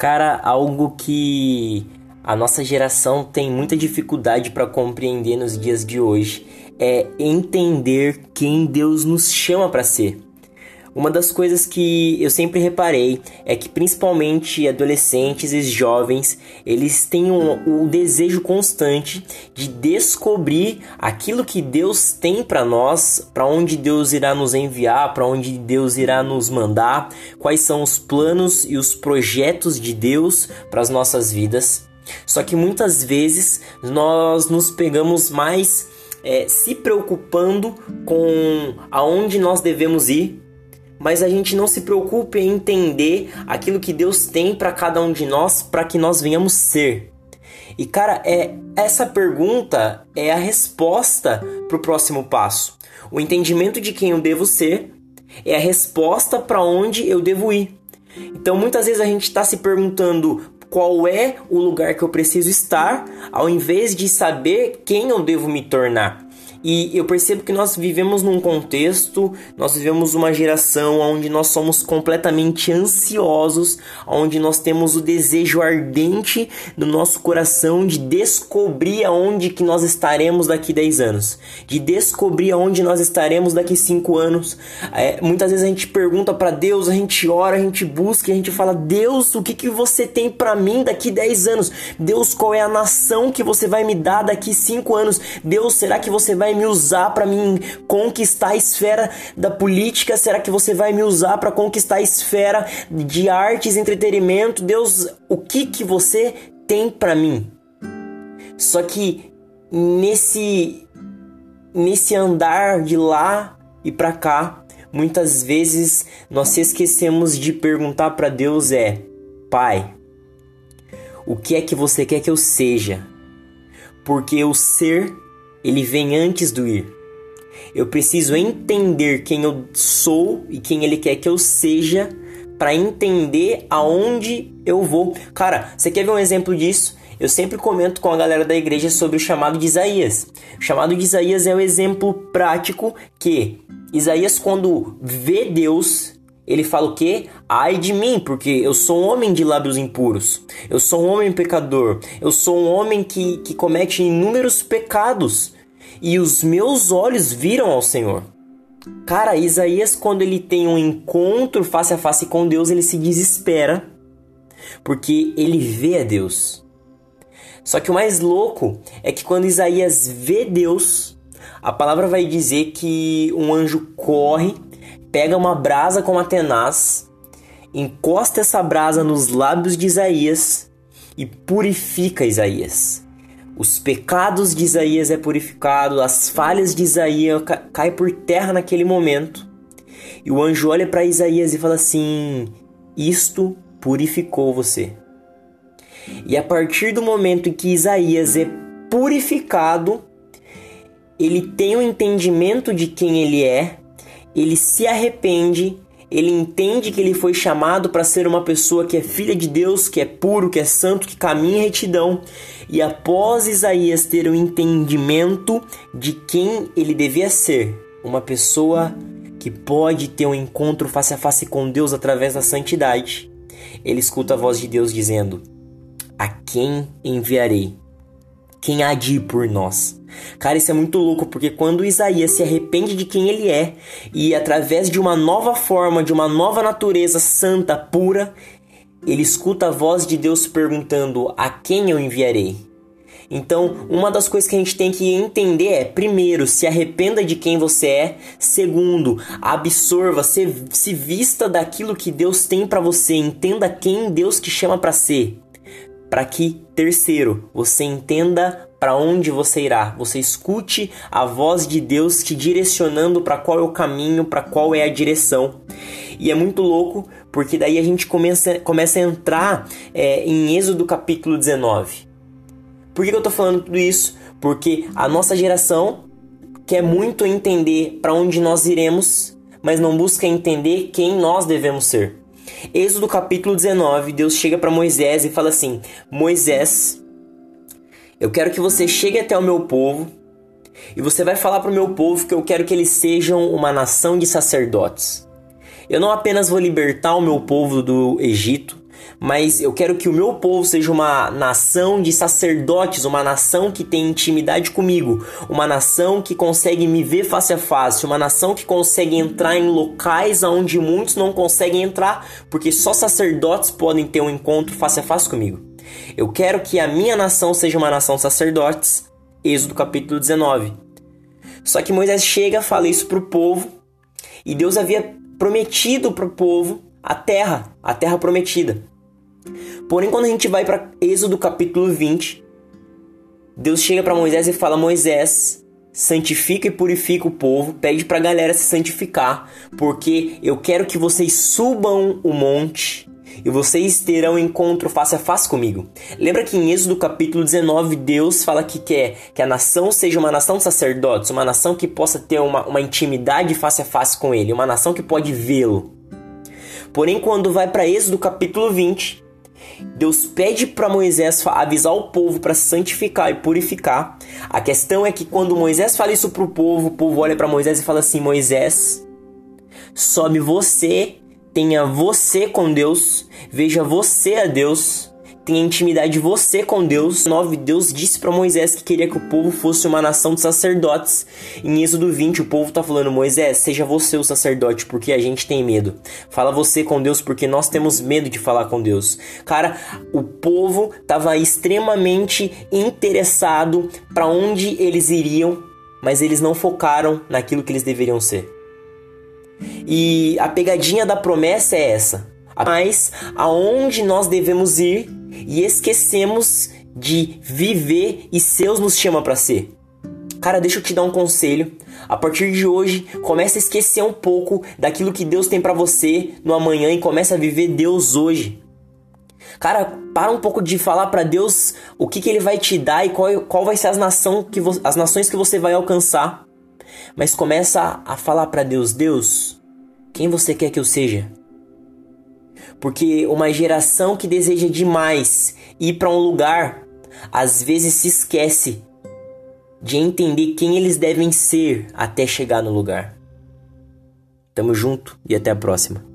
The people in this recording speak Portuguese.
Cara, algo que a nossa geração tem muita dificuldade para compreender nos dias de hoje é entender quem Deus nos chama para ser. Uma das coisas que eu sempre reparei é que principalmente adolescentes e jovens, eles têm um, um desejo constante de descobrir aquilo que Deus tem para nós, para onde Deus irá nos enviar, para onde Deus irá nos mandar, quais são os planos e os projetos de Deus para as nossas vidas. Só que muitas vezes nós nos pegamos mais é, se preocupando com aonde nós devemos ir mas a gente não se preocupa em entender aquilo que Deus tem para cada um de nós, para que nós venhamos ser. E cara, é essa pergunta é a resposta para o próximo passo. O entendimento de quem eu devo ser é a resposta para onde eu devo ir. Então muitas vezes a gente está se perguntando qual é o lugar que eu preciso estar, ao invés de saber quem eu devo me tornar. E eu percebo que nós vivemos num contexto, nós vivemos uma geração onde nós somos completamente ansiosos, onde nós temos o desejo ardente no nosso coração de descobrir aonde que nós estaremos daqui 10 anos, de descobrir aonde nós estaremos daqui 5 anos. É, muitas vezes a gente pergunta para Deus, a gente ora, a gente busca, a gente fala: Deus, o que, que você tem para mim daqui 10 anos? Deus, qual é a nação que você vai me dar daqui 5 anos? Deus, será que você vai vai me usar para me conquistar a esfera da política? Será que você vai me usar para conquistar a esfera de artes, entretenimento? Deus, o que que você tem para mim? Só que nesse nesse andar de lá e para cá, muitas vezes nós esquecemos de perguntar para Deus é: Pai, o que é que você quer que eu seja? Porque o ser ele vem antes do ir. Eu preciso entender quem eu sou e quem ele quer que eu seja para entender aonde eu vou. Cara, você quer ver um exemplo disso? Eu sempre comento com a galera da igreja sobre o chamado de Isaías. O chamado de Isaías é o exemplo prático que Isaías quando vê Deus, ele fala o quê? Ai de mim, porque eu sou um homem de lábios impuros. Eu sou um homem pecador. Eu sou um homem que, que comete inúmeros pecados. E os meus olhos viram ao Senhor. Cara, Isaías, quando ele tem um encontro face a face com Deus, ele se desespera. Porque ele vê a Deus. Só que o mais louco é que quando Isaías vê Deus, a palavra vai dizer que um anjo corre pega uma brasa com uma tenaz, encosta essa brasa nos lábios de Isaías e purifica Isaías. Os pecados de Isaías é purificado, as falhas de Isaías ca cai por terra naquele momento. E o anjo olha para Isaías e fala assim: Isto purificou você. E a partir do momento em que Isaías é purificado, ele tem o um entendimento de quem ele é, ele se arrepende, ele entende que ele foi chamado para ser uma pessoa que é filha de Deus, que é puro, que é santo, que caminha em retidão. E após Isaías ter o um entendimento de quem ele devia ser, uma pessoa que pode ter um encontro face a face com Deus através da santidade, ele escuta a voz de Deus dizendo: A quem enviarei? Quem há de ir por nós? Cara, isso é muito louco, porque quando Isaías se arrepende de quem ele é e através de uma nova forma, de uma nova natureza santa, pura, ele escuta a voz de Deus perguntando: A quem eu enviarei? Então, uma das coisas que a gente tem que entender é: primeiro, se arrependa de quem você é. Segundo, absorva, se, se vista daquilo que Deus tem para você. Entenda quem Deus te chama para ser. Para que, terceiro, você entenda para onde você irá. Você escute a voz de Deus te direcionando para qual é o caminho, para qual é a direção. E é muito louco porque daí a gente começa, começa a entrar é, em Êxodo capítulo 19. Por que eu estou falando tudo isso? Porque a nossa geração quer muito entender para onde nós iremos, mas não busca entender quem nós devemos ser. Êxodo capítulo 19, Deus chega para Moisés e fala assim: Moisés, eu quero que você chegue até o meu povo e você vai falar para o meu povo que eu quero que eles sejam uma nação de sacerdotes. Eu não apenas vou libertar o meu povo do Egito, mas eu quero que o meu povo seja uma nação de sacerdotes, uma nação que tem intimidade comigo, uma nação que consegue me ver face a face, uma nação que consegue entrar em locais onde muitos não conseguem entrar, porque só sacerdotes podem ter um encontro face a face comigo. Eu quero que a minha nação seja uma nação de sacerdotes. Êxodo capítulo 19. Só que Moisés chega, fala isso pro povo, e Deus havia prometido pro povo a terra, a terra prometida. Porém, quando a gente vai para Êxodo capítulo 20, Deus chega para Moisés e fala: Moisés, santifica e purifica o povo, pede para a galera se santificar, porque eu quero que vocês subam o monte e vocês terão encontro face a face comigo. Lembra que em Êxodo capítulo 19, Deus fala que quer que a nação seja uma nação de sacerdotes, uma nação que possa ter uma, uma intimidade face a face com Ele, uma nação que pode vê-lo. Porém, quando vai para Êxodo capítulo 20, Deus pede para Moisés avisar o povo para santificar e purificar. A questão é que quando Moisés fala isso para o povo, o povo olha para Moisés e fala assim: Moisés, sobe você, tenha você com Deus, veja você a Deus tenha intimidade você com Deus. 9. Deus disse para Moisés que queria que o povo fosse uma nação de sacerdotes. Em Êxodo 20, o povo tá falando: Moisés, seja você o sacerdote, porque a gente tem medo. Fala você com Deus, porque nós temos medo de falar com Deus. Cara, o povo tava extremamente interessado para onde eles iriam, mas eles não focaram naquilo que eles deveriam ser. E a pegadinha da promessa é essa. Mas aonde nós devemos ir e esquecemos de viver e Deus nos chama para ser. Cara, deixa eu te dar um conselho. A partir de hoje, comece a esquecer um pouco daquilo que Deus tem para você no amanhã e comece a viver Deus hoje. Cara, para um pouco de falar para Deus o que, que Ele vai te dar e qual, qual vai ser as, nação que as nações que você vai alcançar. Mas começa a falar para Deus, Deus, quem você quer que eu seja? Porque uma geração que deseja demais ir para um lugar, às vezes se esquece de entender quem eles devem ser até chegar no lugar. Tamo junto e até a próxima.